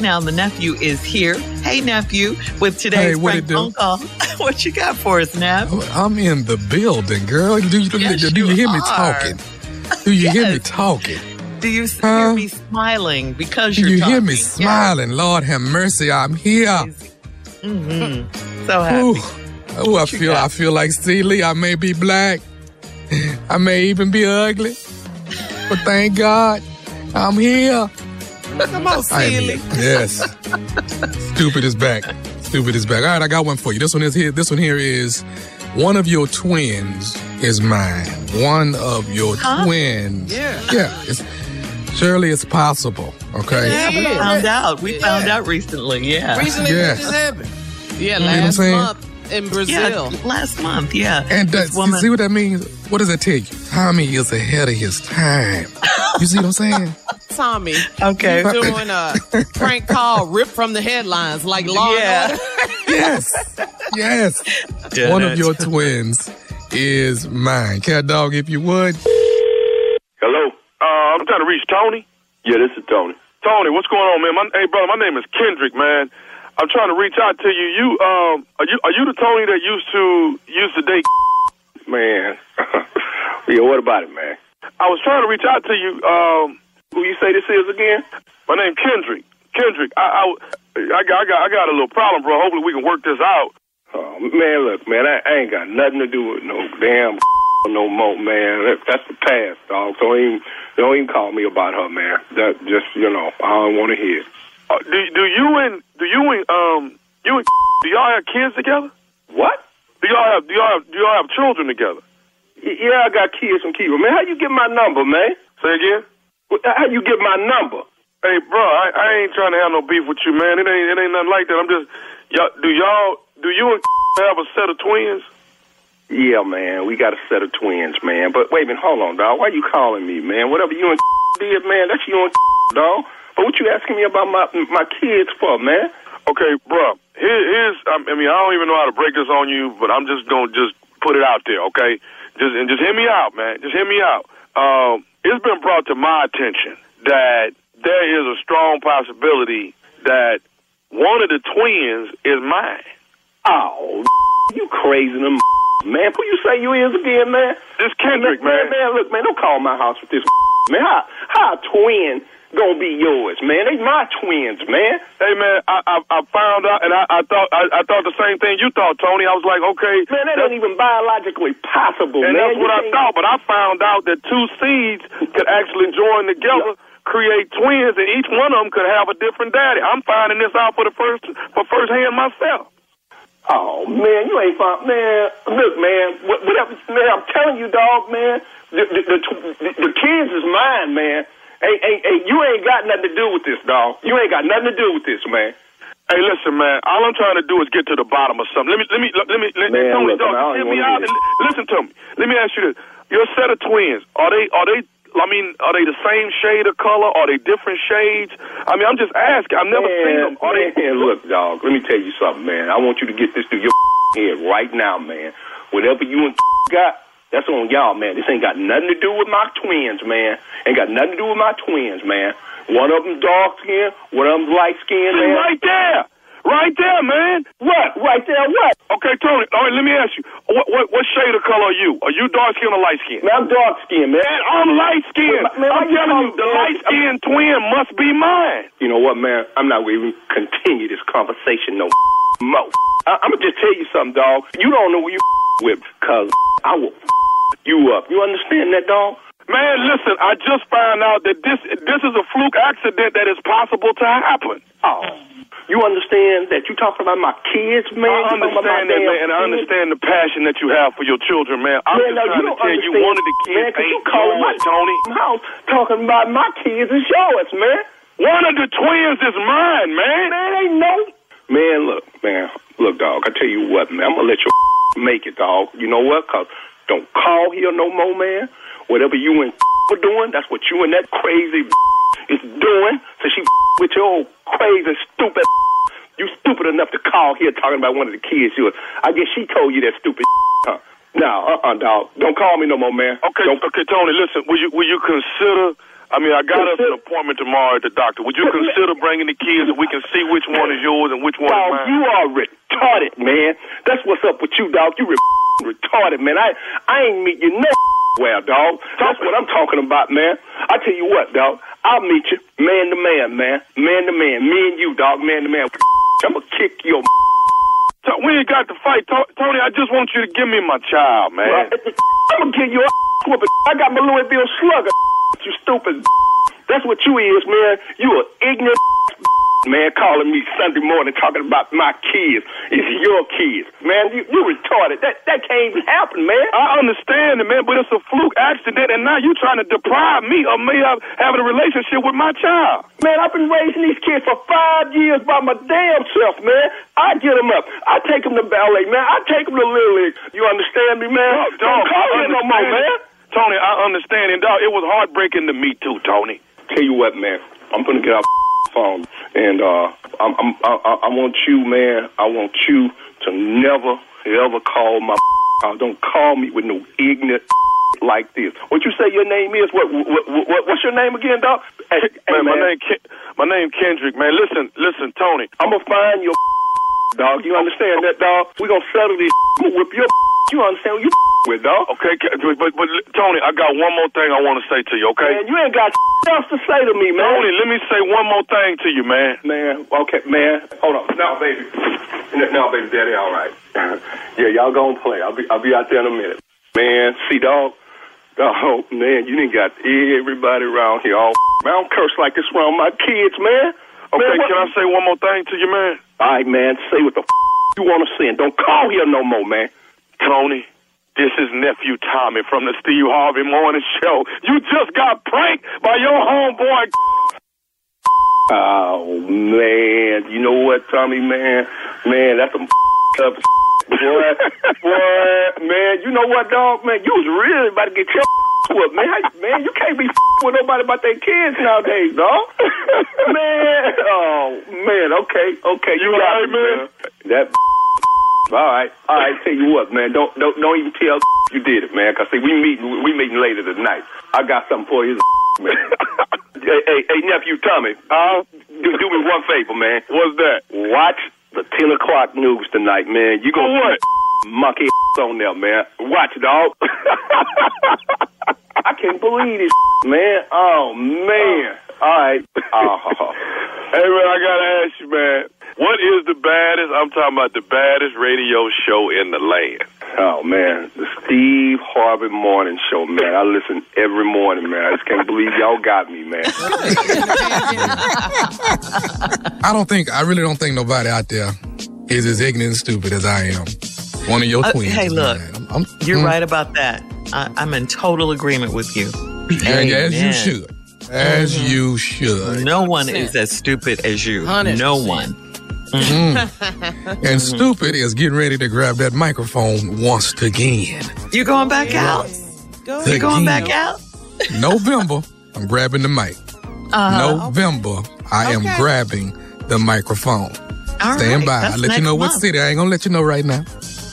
Now the nephew is here. Hey nephew, with today's Hey, prank phone call. what you got for us, Nap? I'm in the building, girl. Do you, Yes, do you you hear me talking? Do you hear me talking? Do you Huh? hear me smiling because you're you hear talking? me smiling? Lord have mercy, I'm here. hmm So happy. Ooh, Ooh, I feel? I feel like Steely. I may be black. I may even be ugly. But thank God, I'm here. Come on, I am silly. Yes. Stupid is back. Stupid is back. All right, I got one for you. This one is here. This one here is one of your twins is mine. One of your Huh? twins. Yeah. Yeah. It's, surely it's possible. Okay. Yeah, we found out. We Yeah. found out recently. Yeah. Recently, Yeah. what just happened? Yeah, know what I'm last month in Yeah, Brazil. last month. Yeah. And This that, woman- see what that means? What does that tell you? Tommy is ahead of his time. You see what I'm saying? Tommy, Okay. you doing a prank call ripped from the headlines like Law Yeah. and Order? Yes. Yes. One of your twins is mine. Cat dog, if you would. Hello. Uh, I'm trying to reach Tony. Yeah, this is Tony. Tony, what's going on, man? My, hey, brother, my name is Kendrick, man. I'm trying to reach out to you. You, um, are you are you the Tony that used to used to date? Man, yeah. What about it, man? I was trying to reach out to you. Um, who you say this is again? My name Kendrick. Kendrick. I, I, I got, I got, I got a little problem, bro. Hopefully we can work this out. Oh man, look, man, I, I ain't got nothing to do with no damn no more, man. That, that's the past, dog. Don't even don't even call me about her, man. That just you know, I don't want to hear. Uh, do do you and do you and um you and do y'all have kids together? What? Do y'all have do y'all have do y'all have children together? Yeah, I got kids from kids. Man, how you get my number, man? Say again. How you get my number? Hey, bro, I, I ain't trying to have no beef with you, man. It ain't it ain't nothing like that. I'm just y'all. Do y'all do you and have a set of twins? Yeah, man, we got a set of twins, man. But wait a minute, hold on, dog. Why you calling me, man? Whatever you and did, man, that's you and dog. But what you asking me about my my kids for, man? Okay, bro. Here, here's I mean I don't even know how to break this on you, but I'm just gonna just put it out there, okay? Just and just hear me out, man. Just hear me out. Um, it's been brought to my attention that there is a strong possibility that one of the twins is mine. Oh, you crazy them man. Who you say you is again, man? This Kendrick, man. Man, man, look, man, don't call my house with this man. How how a twin gonna be yours, man? They my twins, man. Hey, man, I I, I found out, and I, I thought I, I thought the same thing you thought, Tony. I was like, okay, man, that ain't even biologically possible, and man. that's what I You thought. But I found out that two seeds could actually join together. Create twins, and each one of them could have a different daddy. I'm finding this out for the first for first hand myself. Oh man, you ain't found man. Look, man, whatever, man. I'm telling you, dog, man. The the, the, the, the kids is mine, man. Hey, hey, hey, you ain't got nothing to do with this, dog. You ain't got nothing to do with this, man. Hey, listen, man. All I'm trying to do is get to the bottom of something. Let me, let me, let me, let Man, Tony, listen, dog, I hear me out. and listen to me. Let me ask you this: Your set of twins are they, are they? I mean, are they the same shade of color? Are they different shades? I mean, I'm just asking. I've never seen them. Are man, they? look, dog. Let me tell you something, man. I want you to get this through your head right now, man. Whatever you and got, that's on y'all, man. This ain't got nothing to do with my twins, man. Ain't got nothing to do with my twins, man. One of them dark skin, one of them light skin, See, man. right there. Right there, man. What? Right there, what? Okay, Tony. All right, let me ask you. What what, what shade of color are you? Are you dark skin or light skin? Man, I'm dark skinned, man. Man, I'm light skinned. Man, I'm you telling you, the light skinned twin must be mine. You know what, man? I'm not going to even continue this conversation no more. I- I'm going to just tell you something, dog. You don't know who you with, because I will you up. You understand that, dog? Man, listen, I just found out that this this is a fluke accident that is possible to happen. Oh. You understand that you talking about my kids, man? I You my understand that, man, and I understand the passion that you have for your children, man. I'm Man, just no, trying you to tell you one of the kids man, 'cause you ain't calling my yours, Tony. house talking about my kids is yours, man. One of the twins is mine, man. Man, ain't no. Man, look, man, look, dog. I tell you what, man. I'm gonna let your make it, dog. You know what? Cause don't call here no more, man. Whatever you and were doing, that's what you and that crazy is doing. So she with your old crazy stupid. You stupid enough to call here talking about one of the kids. You, I guess she told you that stupid. Huh? No, uh, uh dog. Don't call me no more, man. Okay, Don't, okay, Tony. Listen, will you will you consider? I mean, I got us an appointment tomorrow at the doctor. Would you consider bringing the kids and we can see which one is yours and which one is Dog, mine? you are retarded, man. That's what's up with you, dog. You re- retarded, man. I I ain't meet you no well, dog. That's what I'm talking about, man. I tell you what, dog. I'll meet you man to man, man. Man to man. Me and you, dog. Man to man. I'm gonna kick your. We ain't got to fight, Tony. I just want you to give me my child, man. I'm gonna give you a whooping. I got my Louisville slugger. You stupid. That's what you is, man. You a ignorant man calling me Sunday morning talking about my kids. It's your kids, man. You you retarded. That that can't even happen, man. I understand it, man, but it's a fluke accident, and now you trying to deprive me of me of having a relationship with my child. Man, I've been raising these kids for five years by my damn self, man. I get them up. I take them to ballet, man. I take them to Little League. You understand me, man? Don't call me no more, man. Tony, I understand, and dog, it was heartbreaking to me too, Tony. Tell you what, man. I'm gonna get off the phone, and uh, I'm, I'm, I, I want you, man. I want you to never ever call my. Uh, don't call me with no ignorant like this. What you say your name is? What, what, what what's your name again, dog? Hey, hey, Man, my name, Ken- my name Kendrick. Man, listen, listen, Tony. I'm gonna find your dog. You understand that, dog? We gonna settle this. I'm gonna whip your. You understand you with, dog? Okay, but, but, but Tony, I got one more thing I want to say to you. Okay, Man, you ain't got else to say to me, man. Tony, let me say one more thing to you, man. Man, okay, man. Hold on. Now, baby. Now, baby, daddy, all right. yeah, y'all gonna play. I'll be I'll be out there in a minute. Man, see, dog. Oh, man, you didn't got everybody around here all. Man, I don't curse like this around my kids, man. Okay, Man, can I say one more thing to you, man? All right, man. Say what the f- you want to say, and don't call here no more, man. Tony, this is nephew Tommy from the Steve Harvey Morning Show. You just got pranked by your homeboy. Oh man, you know what, Tommy, man, man, that's some up, boy, boy, man. You know what, dog, man, you was really about to get your whooped, man. How- Man, you can't be with nobody about their kids nowadays, dog. man, oh man, okay, okay, you, You got right, it, man? That. All right, all right. Tell you what, man. Don't don't don't even tell you did it, man. Cause see, we meeting we meeting later tonight. I got something for you, man. hey, hey, hey, nephew Tommy. Uh, do, do me one favor, man. What's that? Watch the ten o'clock news tonight, man. You gonna what? monkey on there, man. Watch, dog. I can't believe this, man. Oh man. All right. Oh. Hey man, I gotta ask you, man. What is the baddest? I'm talking about the baddest radio show in the land. Oh man, the Steve Harvey Morning Show, man. I listen every morning, man. I just can't believe y'all got me, man. I don't think, I really don't think nobody out there is as ignorant and stupid as I am. One of your Uh, twins. hey, look. I'm- I'm- You're mm, right about that. I, I'm in total agreement with you. And as you should. As you should. No one is as stupid as you. 100%. No one. And stupid is getting ready to grab that microphone once again. You going back out? Go You going back out? November, I'm grabbing the mic. Uh-huh. November, I am Okay. grabbing the microphone. All Stand right, by. that's I'll let you next know what month. city. I ain't gonna let you know right now.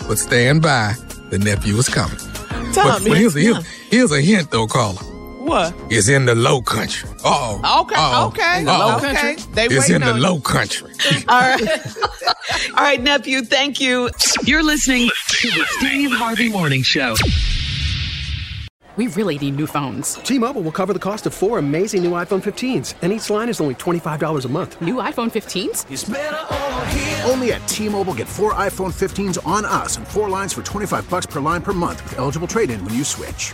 But stand by. The nephew is coming. But, Tommy. but here's, a, here's, here's a hint though, caller. What? is in the low country. Uh-oh. Okay, Uh-oh. okay, In the low okay. country? They It's waiting in the on low country. All right. All right, nephew, thank you. You're listening to the Steve Harvey Morning Show. We really need new phones. T-Mobile will cover the cost of four amazing new iPhone 15s, and each line is only $25 a month. New iPhone 15s? Only at T-Mobile get four iPhone 15s on us and four lines for 25 bucks per line per month with eligible trade-in when you switch.